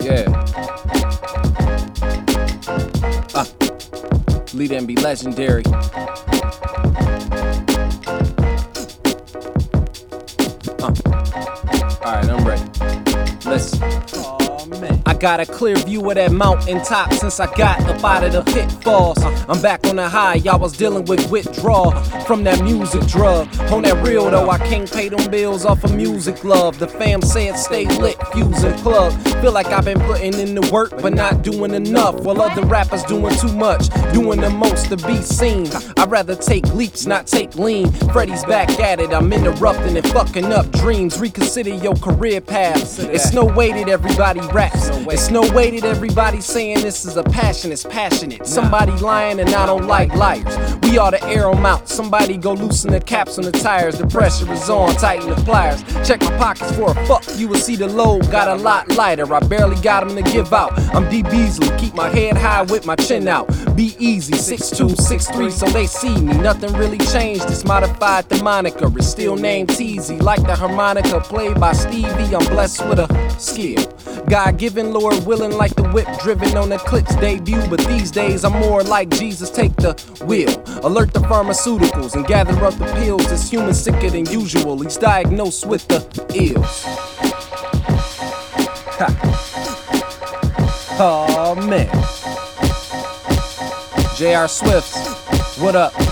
Yeah. Uh, lead and be legendary. Uh. Alright, I'm. I got a clear view of that mountain top since I got up out of the pitfalls. I'm back on the high, y'all was dealing with withdrawal from that music drug. On that real though, I can't pay them bills off of music love. The fam said stay lit, fusing plug. Feel like I've been putting in the work, but not doing enough. While other rappers doing too much, doing the most to be seen. I'd rather take leaps, not take lean. Freddy's back at it, I'm interrupting and fucking up dreams. Reconsider your career path. It's no way that everybody raps. It's no way that everybody saying this is a passion, it's passionate. Somebody lying and I don't like liars. We ought to air them out. Somebody go loosen the caps on the tires. The pressure is on, tighten the pliers. Check my pockets for a fuck. You will see the load got a lot lighter. I barely got them to give out. I'm D Beasley, keep my head high with my chin out. Be easy, 6'2, 6'3, so they see me. Nothing really changed. It's modified the moniker. It's still named Teasy. Like the harmonica played by Stevie, I'm blessed with a skill. God given, Lord willing, like the whip driven on Eclipse debut. But these days, I'm more like Jesus, take the wheel. Alert the pharmaceuticals and gather up the pills. This human sicker than usual. He's diagnosed with the ills. Ha. Oh man. J.R. Swiftz, what up?